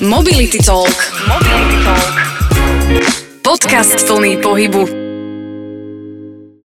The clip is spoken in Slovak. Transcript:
Mobility Talk. Mobility Talk. Podcast plný pohybu.